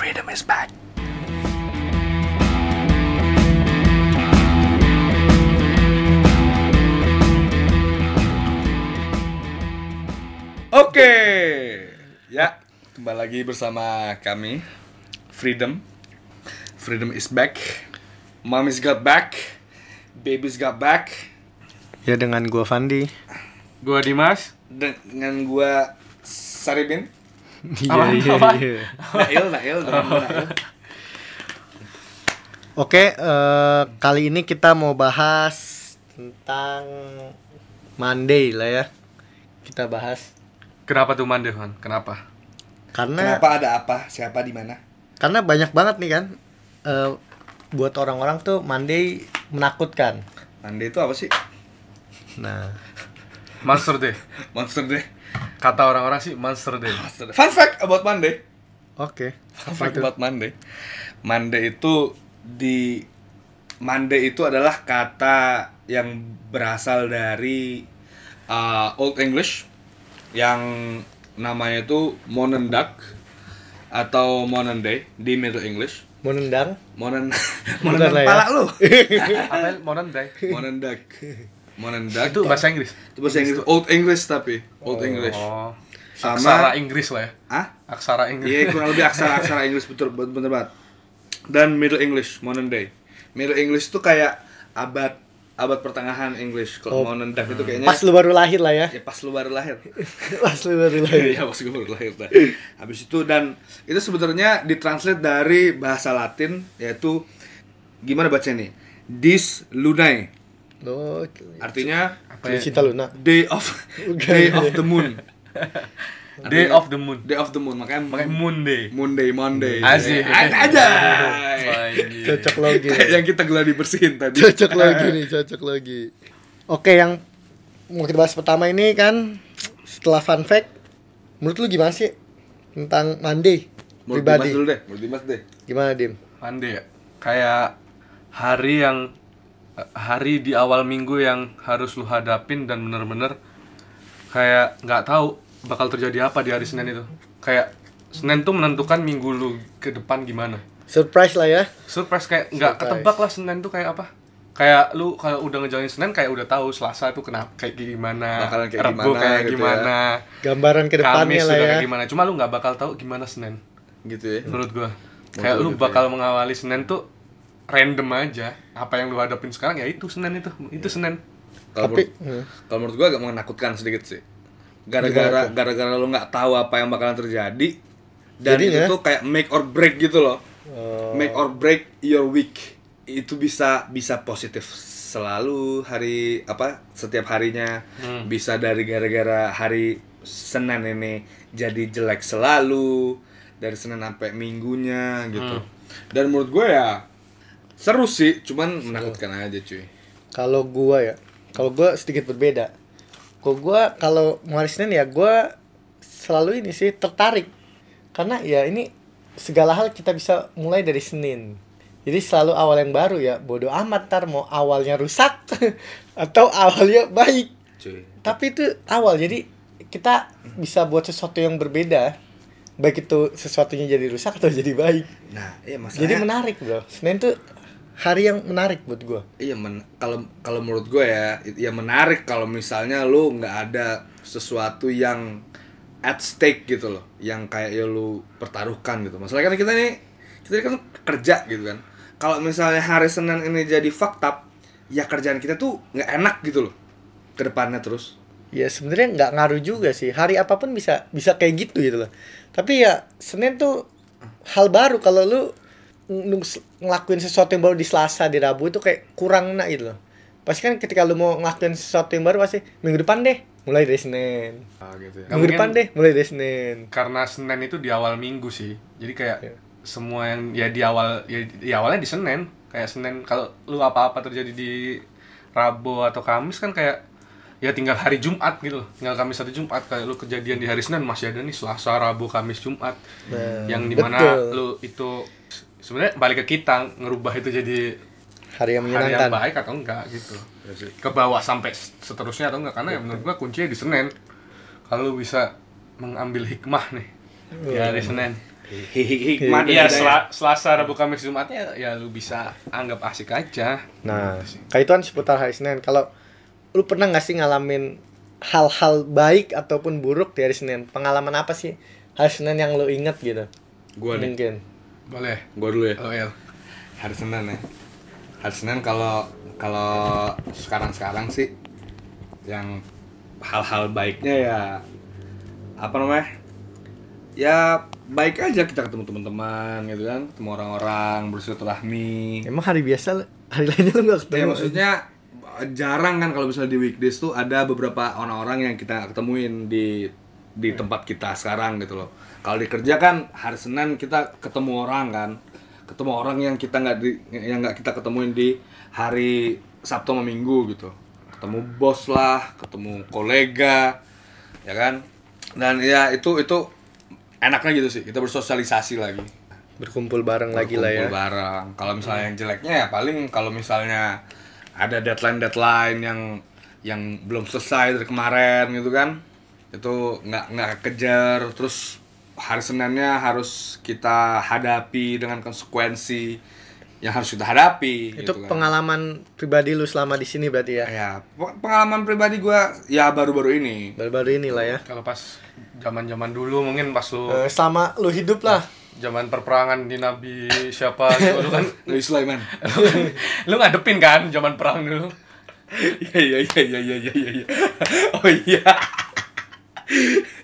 Freedom is back. Oke, ya kembali lagi bersama kami Freedom. Freedom is back. Mommy's got back. Baby's got back. Ya dengan gua Fandi. Gua Dimas. Dengan gua Saribin. Iya iya iya. Nail, Nail, Nail. Oke, eh, kali ini kita mau bahas tentang Monday lah ya. Kita bahas Kenapa tuh Mande, Han? Kenapa? karena Kenapa ada apa? Siapa di mana? karena banyak banget nih kan eh, buat orang-orang tuh Monday menakutkan. Monday itu apa sih? Nah, Monster Day. Monster Day. Kata orang-orang sih Monster Day. Monster Day. Fun fact about Monday. oke. Fun fact about Monday. Monday itu di Monday itu adalah kata yang berasal dari uh, Old English yang namanya itu Monendag atau Monenday di Middle English. Mau nendang? Monen Monendag lah ya. pala lu. Apa Modern Monendag. Itu bahasa Inggris. Itu bahasa Inggris. Old English tapi Old English. Oh. Sama- Aksara Inggris lah ya. Ah? Aksara Inggris. Iya kurang lebih aksara-aksara Inggris betul betul bener banget. Dan Middle English, modern day. Middle English itu kayak abad abad pertengahan English. Kalau Oh. modern day itu kayaknya Pas lu baru lahir lah ya. ya pas lu baru lahir. Pas lu baru lahir. Iya pas gue baru lahir. dah. Habis itu dan itu sebenarnya ditranslate dari bahasa Latin yaitu gimana baca nih? Dis lunae. Oh, Artinya Apa ya? cinta Luna. day of day of the moon. Day of the Moon. Day of the moon makanya Pakai Moon Day. Monday, Monday. Asik. Aja. Cocok lagi. Kayak yang kita geladi bersihin tadi. cocok lagi nih cocok lagi oke yang mau kita bahas pertama ini kan setelah fun fact menurut lu gimana sih tentang Monday Menurut pribadi Dimas dulu deh, menurut Dimas deh. gimana dim Monday ya. Kayak hari yang hari di awal minggu yang harus lu hadapin dan bener-bener kayak nggak tahu bakal terjadi apa di hari Senin itu. Kayak Senin tuh menentukan minggu lu ke depan gimana. surprise lah ya Surprise kayak nggak ketebak lah Senin tuh kayak apa? Kayak lu kalau udah ngejalanin Senin kayak udah tahu Selasa tuh kenapa kayak gimana, Bakalan kayak Rebo gimana kayak gitu ya. gimana, gambaran ke depannya Kamis lah ya kayak gimana. Cuma lu nggak bakal tahu gimana Senin Gitu ya. menurut gua. Kayak Betul lu gitu bakal mengawali Senin tuh random aja. Apa yang lu hadapin sekarang ya itu Senin itu. Itu Senin. Kalau tapi menurut, hmm, kalau menurut gua agak menakutkan sedikit sih. Gara-gara gara-gara lu nggak tahu apa yang bakalan terjadi dan Jadinya? itu tuh kayak make or break gitu loh. oh, Make or break your week. Itu bisa bisa positif selalu hari apa setiap harinya Hmm. bisa dari gara-gara hari Senin ini jadi jelek selalu dari Senin sampai minggunya gitu. Hmm. Dan menurut gue ya seru sih, cuman menakutkan aja cuy. kalau gua ya kalau gua sedikit berbeda. Kalau gua kalau Senin ya gua selalu ini sih tertarik. Karena ya ini segala hal kita bisa mulai dari Senin. Jadi selalu awal yang baru ya bodoh amat tar mau awalnya rusak atau awalnya baik. Cuy. tapi itu awal jadi kita bisa buat sesuatu yang berbeda. Baik itu sesuatunya jadi rusak atau jadi baik. Nah, iya masalahnya. jadi menarik bro. Senin tuh hari yang menarik buat gua Iya men kalau kalau menurut gue ya ya menarik kalau misalnya lu nggak ada sesuatu yang at stake gitu loh, yang kayak ya lu pertaruhkan gitu. Masalahnya kan kita nih kita ini kan kerja gitu kan. Kalau misalnya hari Senin ini jadi fucked up, ya kerjaan kita tuh nggak enak gitu loh ke depannya terus. Ya sebenarnya nggak ngaruh juga sih. Hari apa pun bisa bisa kayak gitu gitu loh. Tapi ya Senin tuh hal baru kalau lu ngelakuin sesuatu yang baru di Selasa di Rabu itu kayak kurang enak gitu loh. Pasti kan ketika lu mau ngelakuin sesuatu yang baru pasti minggu depan deh mulai dari Senin. Ah gitu ya. Minggu mungkin- depan deh mulai dari Senin. Karena Senin itu di awal minggu sih. Jadi kayak Iya. semua yang ya di awal ya di awalnya di Senin. Kayak Senin kalau lu apa-apa terjadi di Rabu atau Kamis kan kayak ya tinggal hari Jumat gitu loh. Tinggal Kamis atau Jumat kayak lu kejadian di hari Senin masih ada nih Selasa, Rabu, Kamis, Jumat. Nah, yang di mana betul. lu itu sebenarnya balik ke kita ngerubah itu jadi hari yang hari yang menyenangkan. baik atau enggak gitu Ya sih. ke bawah sampai seterusnya atau enggak karena ya menurut gua kuncinya di Senin kalau lu bisa mengambil hikmah nih di hari Senin hikmah Iya, hidayah. sela- Selasa, Rabu, Kamis, Jumatnya ya lu bisa anggap asik aja. Nah, kayak itu kan seputar hari Senin. Kalau lu pernah nggak sih ngalamin hal-hal baik ataupun buruk di hari Senin? Pengalaman apa sih hari Senin yang lu inget gitu? Gua nih, Mungkin. Boleh. gua dulu ya. Oh, iya. Hari Senin ya. Hari Senin kalau kalau sekarang-sekarang sih yang hal-hal baiknya ya apa namanya? Ya baik aja kita ketemu teman-teman gitu kan, ketemu orang-orang, bersilaturahmi. Emang hari biasa hari lainnya lu nggak ketemu? Ya maksudnya jarang kan kalau misalnya di weekdays tuh ada beberapa orang-orang yang kita ketemuin di di tempat kita sekarang gitu loh. Kalau di kerja kan hari Senin kita ketemu orang kan, ketemu orang yang kita nggak di yang nggak kita ketemuin di hari Sabtu sama Minggu gitu. Ketemu bos lah, ketemu kolega, ya kan. Dan ya itu itu enaknya gitu sih, kita bersosialisasi lagi Berkumpul bareng lagi lah ya. berkumpul bareng. Kalau misalnya yang jeleknya ya paling kalau misalnya ada deadline-deadline yang yang belum selesai dari kemarin gitu kan. Itu nggak nggak kejar terus hari Seninnya harus kita hadapi dengan konsekuensi yang harus kita hadapi Itu gitu kan. pengalaman pribadi lu selama di sini berarti ya? ya pe- pengalaman pribadi gua ya baru-baru ini Baru-baru ini lah ya. Kalau pas zaman-zaman dulu mungkin pas lu Eh, selama lu hidup lah. zaman perperangan di Nabi siapa gitu lu kan Nabi Sulaiman lu, kan, lu ngadepin kan zaman perang dulu. iya iya iya iya iya iya iya oh iya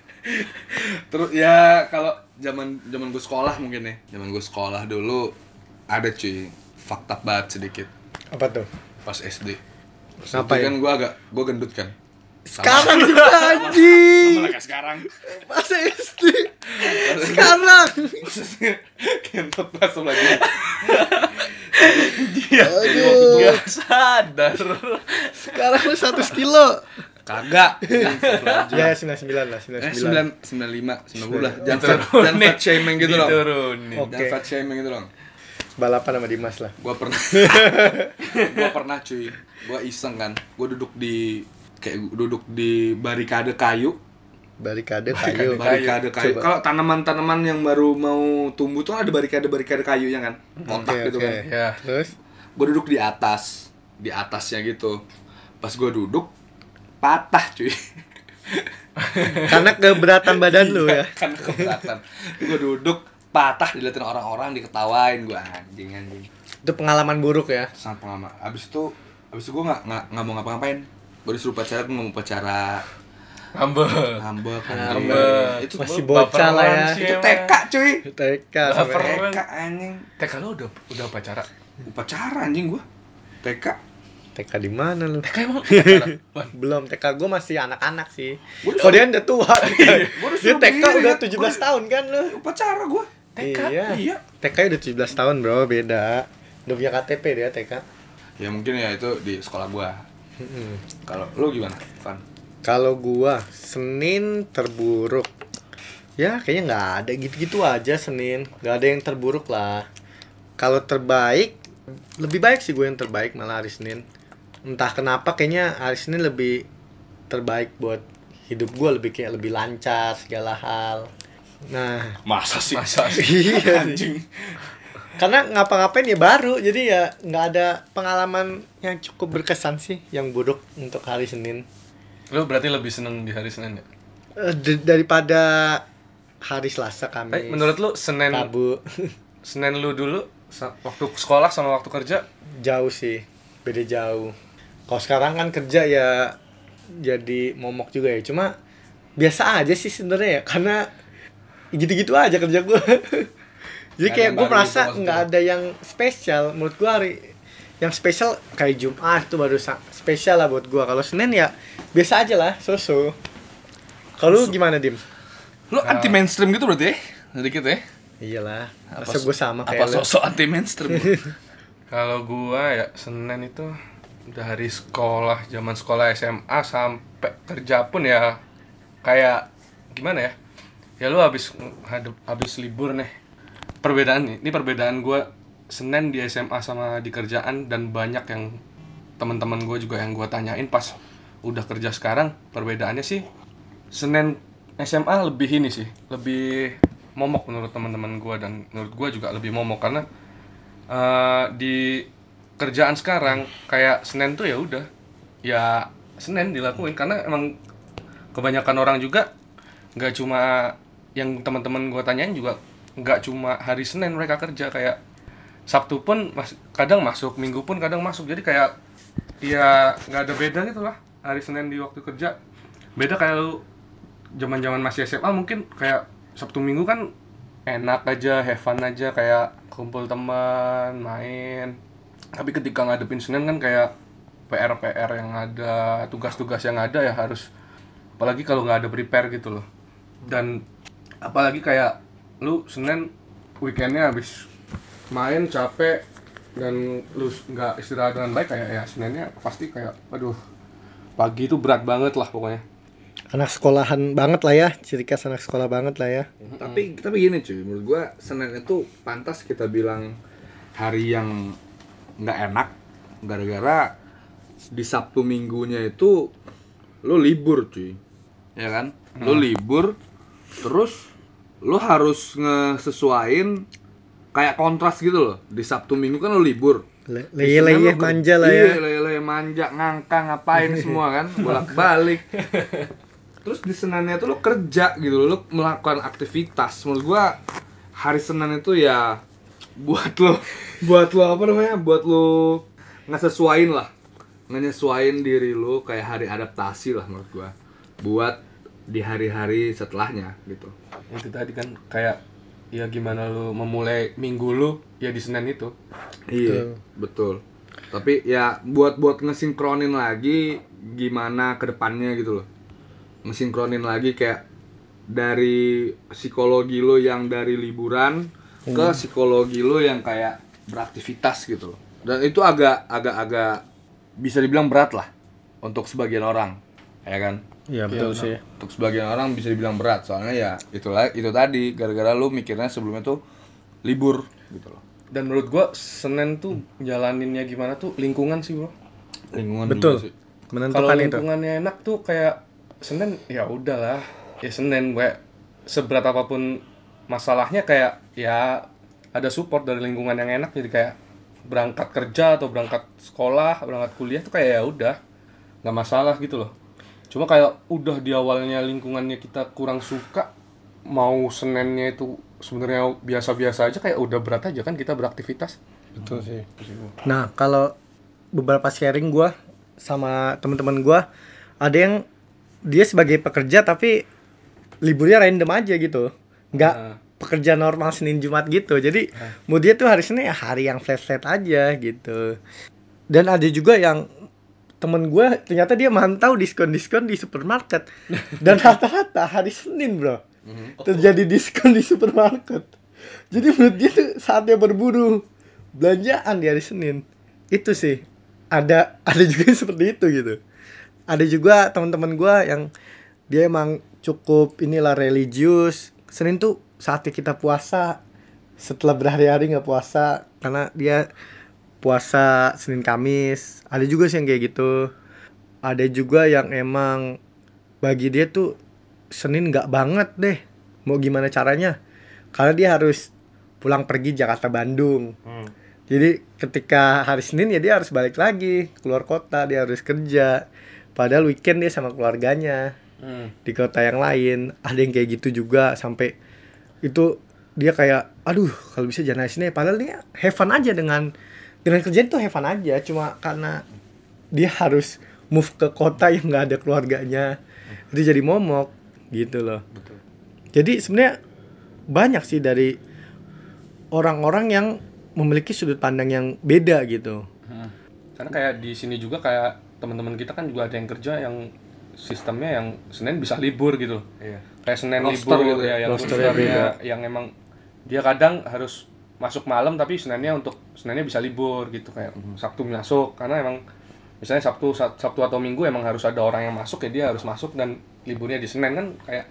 terus ya kalau zaman zaman gue sekolah mungkin ya zaman gue sekolah dulu ada cuy fakta banget sedikit Apa tuh? pas SD pas kan gue agak gue gendut kan Sekarang juga anjing. sama sekarang Masa SD. Sekarang. gendut pas lagi Aduh. Gak sadar. Sekarang lu satu kilo. Kagak Ya 99 lah, eh 99. sembilan sembilan lima sembilan puluh lah jangan fat, jangan fat shaming gitu loh Diturunin. Oke. jangan fat shaming gitu dong Balapan sama Dimas lah. gua pernah gua pernah cuy gua iseng kan gua duduk di kayak duduk di barikade kayu Barikade kayu. barikade kayu Coba. kalau tanaman-tanaman yang baru mau tumbuh tuh ada barikade barikade kayu ya kan kotak Oke, gitu oke. kan Ya. Terus gua duduk di atas di atasnya gitu pas gua duduk patah cuy karena keberatan badan lu ya. kan keberatan gua duduk patah diliatin orang-orang diketawain gua anjing anjing Itu pengalaman buruk ya. sangat pengalaman abis itu abis itu gue nggak nggak nggak mau ngapa-ngapain gue disuruh pacaran gue nggak mau pacara Ngambek. ngambek Ngambek. itu Masih gua- bocah lah ya. itu. TK cuy TK. TK anjing TK lu udah udah pacara. upacara anjing gue TK TK di mana lu? TK emang. Belum, TK gue masih anak-anak sih. Oh dia udah tua. Udah dia TK udah kan? 17 Gua- tahun kan lu? upacara gue TK? Iya. iya TK udah 17 tahun bro, beda. Udah punya KTP dia TK. ya mungkin ya itu di sekolah gue kalau lu gimana Van Kalau gua Senin terburuk. Ya kayaknya nggak ada gitu-gitu aja Senin. Nggak ada yang terburuk lah. Kalau terbaik lebih baik sih gue yang terbaik malah hari Senin. Entah kenapa kayaknya hari Senin lebih terbaik buat hidup gue lebih kayak lebih lancar segala hal. Nah, masa sih Masa sih? iya sih. anjing karena ngapa-ngapain ya baru jadi ya nggak ada pengalaman yang cukup berkesan sih yang buruk untuk hari Senin Lu berarti lebih seneng di hari Senin ya? Eh, d- daripada hari Selasa Tapi kami menurut lu Senin Rabu Senin lu dulu waktu sekolah sama waktu kerja jauh sih beda jauh kalau sekarang kan kerja ya jadi momok juga ya. Cuma biasa aja sih sebenarnya ya karena gitu-gitu aja kerja gue jadi kayak gue merasa nggak ada yang spesial. Menurut gue hari yang spesial kayak Jumat itu baru spesial lah buat gue kalau Senin ya biasa aja lah so-so. Kalau gimana dim? Lu anti mainstream gitu berarti ya? Sedikit ya? Iyalah Apa masa gue sama apa kayak lu? sosok anti mainstream? Kalau gua ya Senin itu dari sekolah, zaman sekolah SMA sampai kerja pun ya kayak gimana ya? Ya lu habis habis libur nih. Perbedaan nih, ini perbedaan gua Senin di SMA sama di kerjaan dan banyak yang teman-teman gue juga yang gua tanyain pas udah kerja sekarang perbedaannya sih Senin SMA lebih ini sih lebih momok menurut teman-teman gue dan menurut gue juga lebih momok karena eh, di kerjaan sekarang kayak Senin tuh ya udah. Ya Senin dilakuin. Karena emang kebanyakan orang juga nggak cuma yang teman-teman gue tanyain juga nggak cuma hari Senin mereka kerja. Kayak Sabtu pun mas kadang masuk Minggu pun kadang masuk. Jadi kayak ya nggak ada beda gitu lah hari Senin di waktu kerja. Beda kayak lu zaman-zaman masih SMA mungkin kayak Sabtu Minggu kan enak aja have fun aja kayak kumpul teman main tapi ketika ngadepin Senin kan kayak PR-PR yang ada tugas-tugas yang ada ya harus apalagi kalau nggak ada prepare gitu loh. Dan apalagi kayak lu Senin weekendnya habis main capek dan lu nggak istirahat dengan baik kayak ya Seninnya pasti kayak aduh pagi itu berat banget lah pokoknya. Anak sekolahan banget lah ya ciri khas anak sekolah banget lah ya. Tapi tapi gini cuy, menurut gua Senin itu pantas kita bilang hari yang nggak enak gara-gara di Sabtu Minggunya itu lo libur cuy. Ya kan? Lo libur terus lo harus ngesesuain kayak kontras gitu loh. Di Sabtu Minggu kan lo libur. Leye-leye manja lah iya, ya leye-leye manja, ngangkang ngapain semua kan, bolak-balik. Terus di Seninnya tuh lo kerja gitu lo, lo melakukan aktivitas. Menurut gua hari Senin itu ya buat lo buat lo apa namanya? Buat lo ngesesuain lah. Ngesesuain diri lo kayak hari adaptasi lah menurut gua. Buat di hari-hari setelahnya gitu. itu tadi kan kayak ya gimana lu memulai minggu lu ya di Senin itu Iya, betul. Tapi ya buat buat ngesinkronin lagi gimana ke depannya gitu loh. Ngesinkronin lagi kayak dari psikologi lo yang dari liburan ke psikologi lo yang kayak beraktivitas gitu loh. Dan itu agak agak agak bisa dibilang berat lah untuk sebagian orang, ya kan? iya betul sih Untuk sebagian orang bisa dibilang berat soalnya ya itulah itu tadi gara-gara lu mikirnya sebelumnya tuh libur gitu loh. dan menurut gua Senin tuh jalaninnya gimana tuh lingkungan sih bro Lingkungan betul juga sih. kalau menentukan itu lingkungannya enak tuh kayak Senin ya udahlah ya Senin gue seberat apa pun masalahnya kayak ya ada support dari lingkungan yang enak. Jadi kayak berangkat kerja atau berangkat sekolah berangkat kuliah tuh kayak ya udah nggak masalah gitu loh. Cuma kayak udah di awalnya lingkungannya kita kurang suka mau Seninnya itu sebenarnya biasa-biasa aja kayak udah berat aja kan kita beraktivitas. Betul sih. Nah kalau beberapa sharing gua sama teman-teman gua ada yang dia sebagai pekerja tapi liburnya random aja gitu nggak Nah. pekerja normal Senin Jumat gitu. Jadi mau dia tuh hari Senin ya hari yang flat flat aja gitu. Dan ada juga yang temen gue ternyata dia mantau diskon diskon di supermarket. Dan rata-rata hari Senin bro terjadi diskon di supermarket. Jadi menurut dia tuh saatnya berburu. Belanjaan di hari Senin. Itu sih. Ada ada juga yang seperti itu gitu. Ada juga teman-teman gua yang dia emang cukup inilah religius Senin tuh saatnya kita puasa. Setelah berhari-hari nggak puasa karena dia puasa Senin Kamis. Ada juga sih yang kayak gitu. Ada juga yang emang bagi dia tuh Senin nggak banget deh. Mau gimana caranya? Karena dia harus pulang pergi Jakarta Bandung. Jadi ketika hari Senin ya dia harus balik lagi keluar kota dia harus kerja. Padahal weekend dia sama keluarganya Hmm. di kota yang lain. Ada yang kayak gitu juga sampai itu dia kayak aduh kalau bisa jangan hari Senin padahal dia have fun aja dengan dengan kerjaan tuh have fun aja. Cuma karena dia harus move ke kota yang nggak ada keluarganya. Itu jadi momok gitu loh. Jadi sebenarnya banyak sih dari orang-orang yang memiliki sudut pandang yang beda gitu. Hmm. Karena kayak di sini juga kayak teman-teman kita kan juga ada yang kerja yang sistemnya yang Senin bisa libur gitu. Iya. Kayak Senin Roster libur gitu ya. ya, yang Rosternya rosternya yang emang dia kadang harus masuk malam tapi Seninnya untuk Seninnya bisa libur gitu kayak Sabtu masuk karena emang misalnya Sabtu Sab- Sabtu atau Minggu emang harus ada orang yang masuk ya dia harus masuk dan liburnya di Senin kan kayak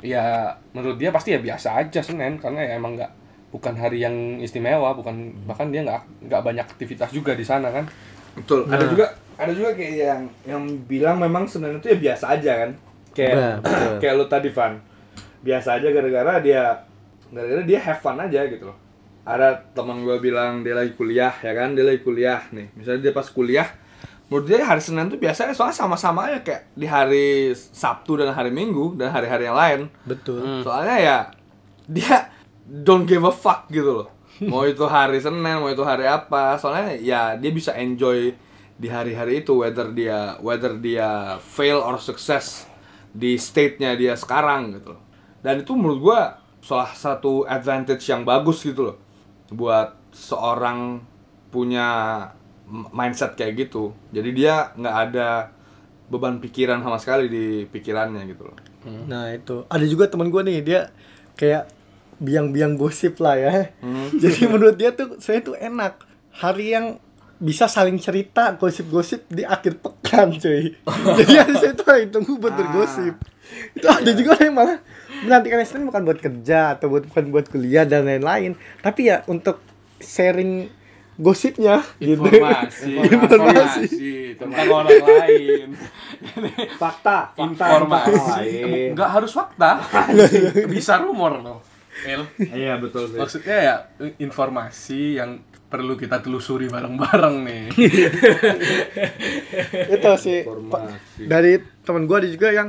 ya menurut dia pasti ya biasa aja Senin karena ya emang nggak bukan hari yang istimewa bukan bahkan dia nggak nggak banyak aktivitas juga di sana kan Betul. Ada Nah. juga ada juga kayak yang yang bilang memang Senin itu ya biasa aja kan. Kayak Nah, kayak lu tadi Van. Biasa aja gara-gara dia gara-gara dia have fun aja gitu loh. Ada teman gue bilang dia lagi kuliah ya kan? Dia lagi kuliah nih. Misalnya dia pas kuliah menurut dia hari Senin tuh biasanya soalnya sama-sama aja kayak di hari Sabtu dan hari Minggu dan hari-hari yang lain. Betul. soalnya ya dia don't give a fuck gitu loh. Mau itu hari Senin mau itu hari apa. Soalnya ya dia bisa enjoy di hari-hari itu whether dia whether dia fail or sukses di state-nya dia sekarang gitu loh. Dan itu menurut gua salah satu advantage yang bagus gitu loh buat seorang punya mindset kayak gitu. Jadi dia nggak ada beban pikiran sama sekali di pikirannya gitu loh. Nah itu. Ada juga teman gue nih dia kayak biang-biang gosip lah ya. Jadi menurut dia tuh saya tuh enak. Hari yang bisa saling cerita gosip-gosip di akhir pekan cuy. Jadi hari saya tuh hari tunggu buat bergosip. Itu ada juga yang malah menantikan Senin bukan buat kerja atau buat bukan buat kuliah dan lain-lain, tapi ya untuk sharing gosipnya gitu. informasi. Informasi. tentang orang lain. Fakta informasi. nggak harus fakta. Bisa rumor loh El. Iya betul sih. Maksudnya ya informasi yang perlu kita telusuri bareng-bareng nih. Itu sih Informasi. dari teman gue ada juga yang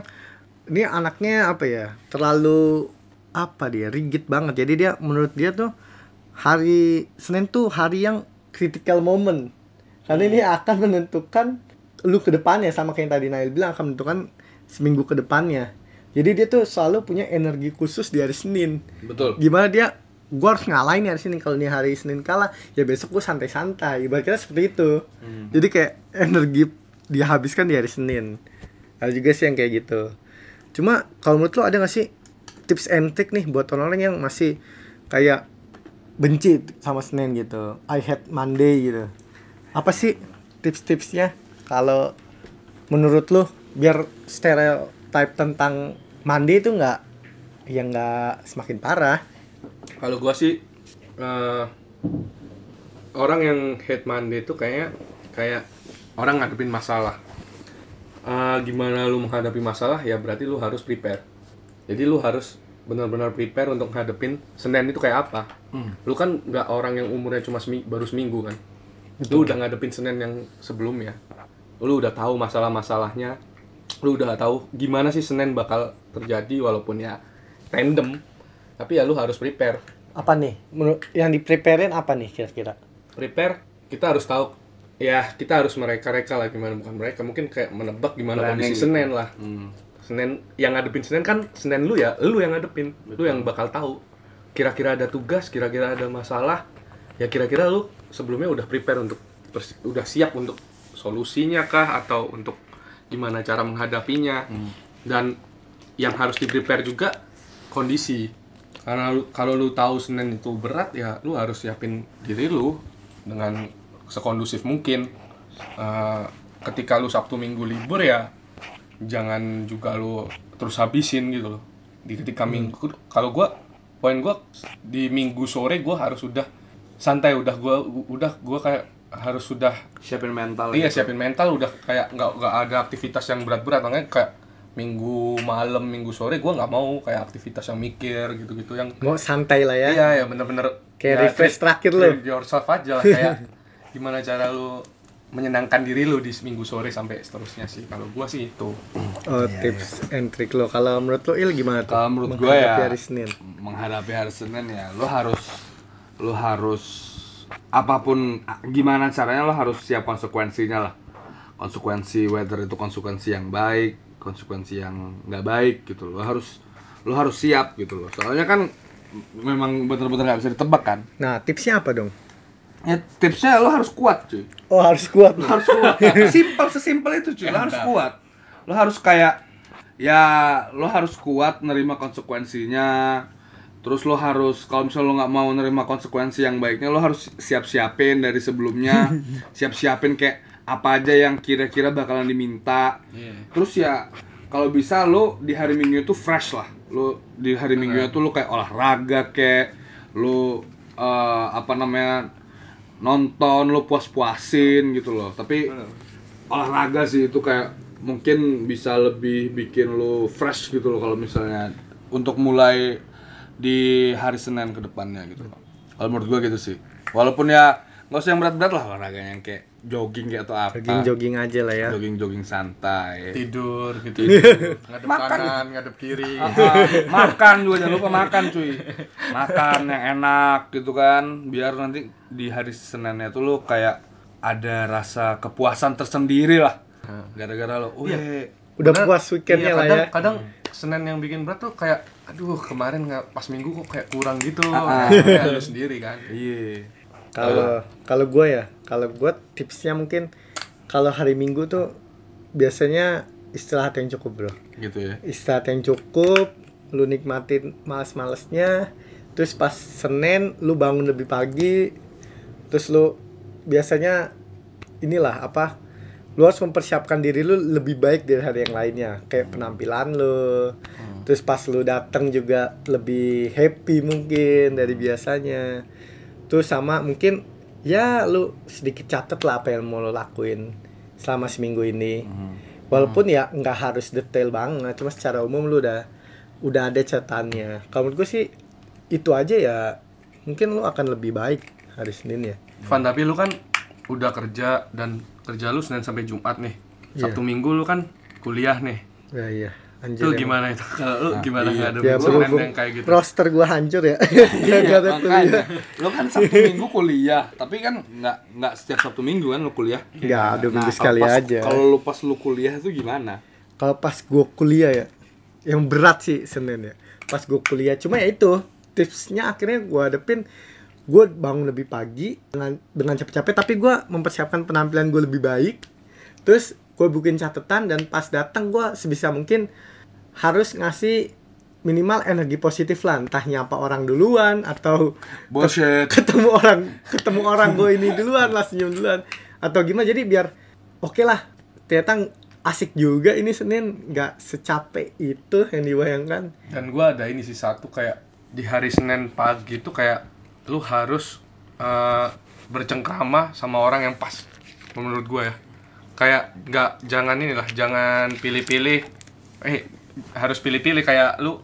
ini anaknya apa ya terlalu apa dia rigid banget. Jadi dia menurut dia tuh hari Senin tuh hari yang critical moment. Karena ini akan menentukan lu ke depannya sama kayak yang tadi Nail bilang akan menentukan seminggu ke depannya. Jadi dia tuh selalu punya energi khusus di hari Senin. Betul. Gimana dia gua harus ngalahin hari Senin. Kalau nih hari Senin kalah ya besok gua santai-santai. Ibaratnya seperti itu. Jadi kayak energi dia habiskan di hari Senin. Ada juga sih yang kayak gitu. Cuma kalau menurut lo ada gak sih tips and trick nih buat orang-orang yang masih kayak benci sama Senin gitu? I hate Monday gitu. Apa sih tips-tipsnya kalau menurut lo biar stereotype tentang Monday itu nggak ya nggak semakin parah kalau gua sih eh, orang yang hate Monday itu kayaknya kayak orang ngadepin masalah. Eh, gimana lu menghadapi masalah? Ya berarti lu harus prepare. Jadi lu harus benar-benar prepare untuk ngadepin Senin itu kayak apa. Lu kan nggak orang yang umurnya cuma semi- baru seminggu kan? Lu udah ngadepin Senin yang sebelumnya. Lu udah tahu masalah-masalahnya. Lu udah tahu gimana sih Senin bakal terjadi walaupun ya random tapi ya lu harus prepare. Apa nih? Menurut yang di preparein apa nih kira-kira? Prepare kita harus tahu. Ya kita harus mereka-reka lah gimana bukan mereka. Mungkin kayak menebak gimana Planning kondisi gitu. Senin lah. Senin yang ngadepin Senin kan Senin lu ya lu yang ngadepin. Lu yang bakal tahu. Kira-kira ada tugas kira-kira ada masalah ya kira-kira lu sebelumnya udah prepare untuk udah siap untuk solusinya kah atau untuk gimana cara menghadapinya. Dan yang harus di prepare juga kondisi karena lu, kalau lu tahu Senin itu berat ya lu harus siapin diri lu dengan sekondusif mungkin. Eh, ketika lu Sabtu Minggu libur ya jangan juga lu terus habisin gitu loh. Di ketika minggu kalau gua poin gua di minggu sore gua harus udah santai udah gua udah gua kayak harus sudah siapin mental iya gitu. siapin mental udah kayak nggak nggak ada aktivitas yang berat-berat. Makanya kayak minggu malam minggu sore gua nggak mau kayak aktivitas yang mikir gitu-gitu yang mau santai lah ya. Iya ya bener-bener. Kayak ya, refresh terakhir lu. treat yourself aja lah kayak gimana cara lu menyenangkan diri lu di minggu sore sampai seterusnya sih. Kalau gua sih itu. Oh tips and trick lo. Kalau menurut lo il gimana tuh? Kalau menurut gue Menghadapi ya hari Senin. menghadapi hari Senin ya lo harus lo harus apa pun gimana caranya lo harus siap konsekuensinya lah. Konsekuensi whether itu konsekuensi yang baik konsekuensi yang nggak baik gitu lo harus lo harus siap gitu loh. Soalnya kan memang bener-bener nggak bisa ditebak kan. Nah tipsnya apa dong? Ya tipsnya lo harus kuat cuy. Oh harus kuat. Lo harus kuat. Simpel sesimpel itu cuy. Lo harus kuat. Lo harus kayak ya lo harus kuat nerima konsekuensinya. Terus lo harus kalau misalnya lo nggak mau nerima konsekuensi yang baiknya lo harus siap siapin dari sebelumnya. Siap siapin kayak apa aja yang kira-kira bakalan diminta. Terus ya kalau bisa lo di hari minggu itu fresh lah. Lo di hari minggu itu lo kayak olahraga kayak lo eh, apa namanya nonton lo puas-puasin gitu loh. Tapi olahraga sih itu kayak mungkin bisa lebih bikin lo fresh gitu loh kalau misalnya untuk mulai di hari Senin ke depannya gitu loh. Kalau menurut gua gitu sih. Walaupun ya nggak usah yang berat-berat lah olahraganya yang kayak jogging kayak atau apa. jogging jogging aja lah ya Jogging jogging santai. tidur gitu ngadep Makan. kanan ngadep kiri Ah, ah, makan juga jangan lupa makan cuy makan yang enak gitu kan biar nanti di hari Seninnya tuh lu kayak ada rasa kepuasan tersendiri lah gara-gara lo oh Iya. udah Bener. puas weekendnya Iya, lah kadang, ya kadang Senin yang bikin berat tuh kayak aduh kemarin nggak pas minggu kok kayak kurang gitu Ah, ah. kayak lu sendiri kan iya kalau kalau gue ya kalau gue tipsnya mungkin kalau hari minggu tuh biasanya istirahat yang cukup bro. Gitu ya? Istirahat yang cukup lu nikmatin males-malesnya terus pas Senin lu bangun lebih pagi terus lu biasanya inilah apa lu harus mempersiapkan diri lu lebih baik dari hari yang lainnya kayak penampilan lu. Terus pas lu datang juga lebih happy mungkin dari biasanya terus sama mungkin ya lu sedikit catet lah apa yang mau lu lakuin selama seminggu ini. Walaupun ya nggak harus detail banget cuma secara umum lu udah udah ada catatannya. Kalau menurut gue sih itu aja ya mungkin lu akan lebih baik hari Senin ya. Van tapi lu kan udah kerja dan kerja lu Senin sampai Jumat nih. Iya. Sabtu Minggu lu kan kuliah nih. Ya iya anjir emang. gimana itu kalau lu gimana iya. ngadepin ya Senin berhubung yang kayak gitu roster gua hancur ya Iya, kuliah makanya. Lo kan Sabtu Minggu kuliah, tapi kan nggak nggak setiap Sabtu Minggu kan lo kuliah. Nggak, dua minggu kalau sekali pas- aja. Kalau lo pas lo kuliah itu gimana? kalau pas gua kuliah ya yang berat sih Senin ya pas gua kuliah cuma ya itu tipsnya akhirnya gua hadepin gue bangun lebih pagi dengan dengan capek-capek tapi gua mempersiapkan penampilan gue lebih baik terus gue bikin catatan dan pas datang gua sebisa mungkin harus ngasih minimal energi positif lah. Entah nyapa orang duluan atau Bullshit. ketemu orang ketemu orang gue ini duluan lah senyum duluan. Atau gimana? Jadi biar oke lah. Ternyata asik juga ini Senin. Nggak secapek itu yang dibayangkan. Dan gua ada ini sih satu kayak di hari Senin pagi tuh kayak lu harus eh, bercengkrama sama orang yang pas menurut gua ya. Kayak nggak jangan inilah jangan pilih-pilih eh harus pilih-pilih kayak lu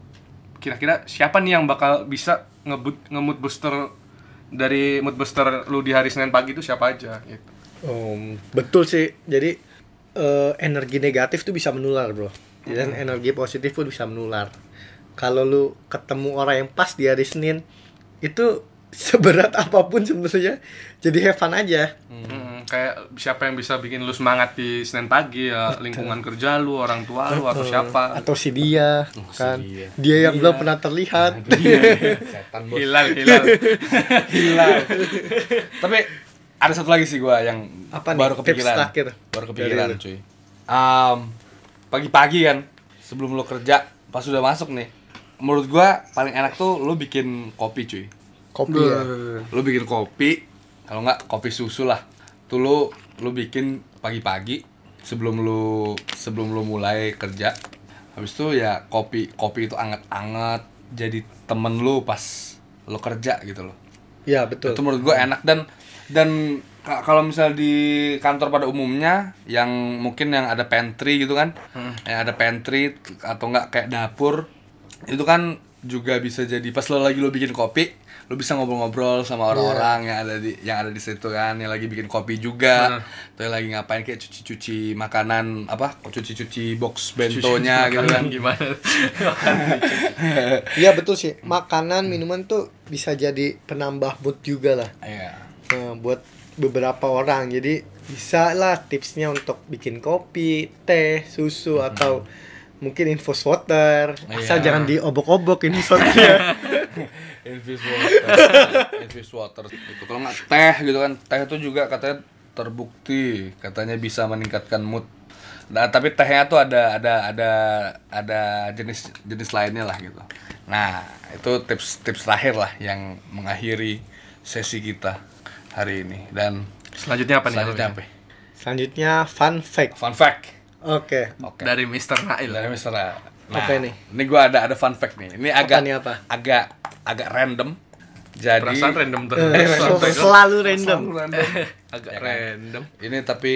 kira-kira siapa nih yang bakal bisa ngebut ngemut booster dari mood booster lu di hari Senin pagi itu siapa aja gitu. Om, betul sih. Jadi eh, energi negatif tuh bisa menular bro. Dan energi positif pun bisa menular. Kalau lu ketemu orang yang pas di hari Senin itu seberat apa pun sebenarnya jadi have fun aja. Hmm, kayak siapa yang bisa bikin lu semangat di Senin pagi ya lingkungan kerja lu orang tua lu atau siapa atau si dia kan dia. dia yang belum pernah terlihat Setan bos. hilal hilal Hilang. Tapi ada satu lagi sih gua yang Apa nih? baru Tips kepikiran. terakhir Baru kepikiran, dari lu. cuy. Am, pagi-pagi kan sebelum lo kerja pas udah masuk nih. Menurut gua paling enak tuh lo bikin kopi, cuy. kopi ya Lo bikin kopi, kalau nggak kopi susu lah. Tuh lo lo bikin pagi-pagi sebelum lo sebelum lo mulai kerja. Habis itu ya kopi kopi itu anget-anget jadi temen lo pas lo kerja gitu loh. Ya betul. Itu menurut gue enak. Dan dan ka- kalau misal di kantor pada umumnya yang mungkin yang ada pantry gitu kan yang ada pantry atau enggak kayak dapur itu kan juga bisa jadi pas lo lagi lo bikin kopi lo bisa ngobrol-ngobrol sama orang-orang yang ada di yang ada di situ kan yang lagi bikin kopi juga atau yang lagi ngapain kayak cuci-cuci makanan apa cuci-cuci box bentonya gitu kan gimana Iya betul sih. Makanan, minuman tuh bisa jadi penambah mood juga lah. Iya. Nah, buat beberapa orang. Jadi bisa lah tipsnya untuk bikin kopi, teh, susu atau mungkin infus water. Asal Iya. jangan diobok-obok infus waternya. infuse water infuse water itu kalau nggak teh gitu kan teh itu juga katanya terbukti katanya bisa meningkatkan mood nah tapi tehnya tuh ada ada ada ada jenis jenis lainnya lah gitu nah itu tips tips terakhir lah yang mengakhiri sesi kita hari ini dan selanjutnya apa nih selanjutnya apa Selanjutnya fun fact. fun fact Oke. oke dari Mr. Nail dari Mister nah Apa nih? ini gua ada ada fun fact nih ini agak nih, apa? agak agak random jadi perasaan random terus Eh, kan? Selalu random. Selalu random. agak Ya kan? random Ini tapi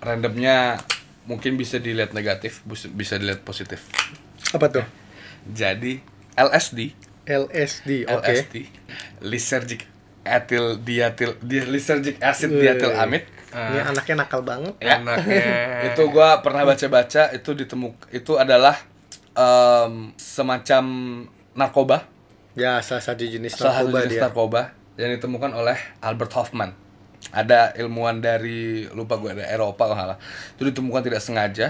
randomnya mungkin bisa dilihat negatif, bisa dilihat positif. Apa tuh? Jadi LSD LSD, oke. LSD lysergic ethyl diatil di lysergic acid Wih. Diethylamide Ini anaknya nakal banget. ya Anaknya. itu gua pernah baca-baca itu ditemuk itu adalah em, semacam narkoba Ya, salah satu jenis salah satu narkoba jenis dia. narkoba yang ditemukan oleh Albert Hoffman ada ilmuwan dari lupa gue ada Eropa kalau salah itu ditemukan tidak sengaja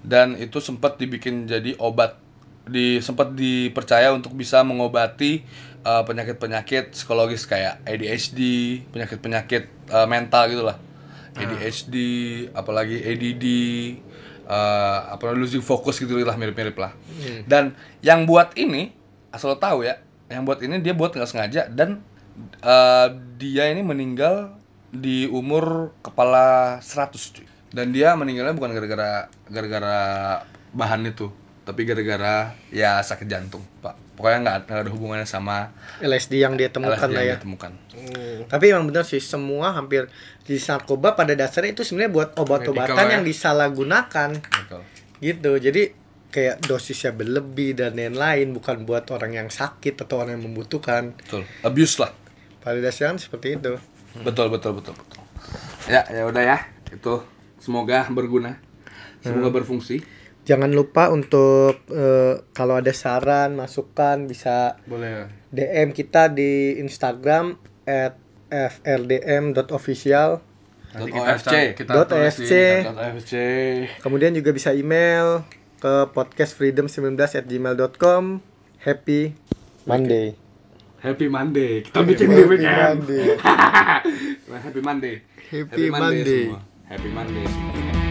dan itu sempat dibikin jadi obat di sempat dipercaya untuk bisa mengobati eh, penyakit-penyakit psikologis kayak ADHD penyakit-penyakit eh, mental gitulah ADHD apalagi ADD eh, apa losing focus gitu lah mirip-mirip lah. Dan yang buat ini asal lo tahu ya yang buat ini dia buat nggak sengaja dan eh, dia ini meninggal di umur kepala 100 cuy. Dan dia meninggalnya bukan gara-gara gara-gara bahan itu tapi gara-gara ya sakit jantung pak pokoknya nggak ada hubungannya sama LSD yang dia temukan LSD lah yang ya. ditemukan Tapi emang benar sih semua hampir di narkoba pada dasarnya itu sebenarnya buat obat-obatan Medical, ya. yang disalahgunakan Betul. gitu. Jadi kayak dosisnya berlebih dan lain-lain bukan buat orang yang sakit atau orang yang membutuhkan. betul abuse lah Pada dasarnya seperti itu. betul betul betul betul ya ya udah ya itu semoga berguna semoga berfungsi Jangan lupa untuk eh, kalau ada saran, masukan bisa Boleh. DM kita di Instagram at frdm.official Nanti Dot kita, OFC. kita OFC. di- .fc Kemudian juga bisa email ke podcastfreedom19 Happy Monday. Happy Monday kita bikin Happy di weekend Monday. Happy Monday Happy Monday. semua. Happy Monday semua.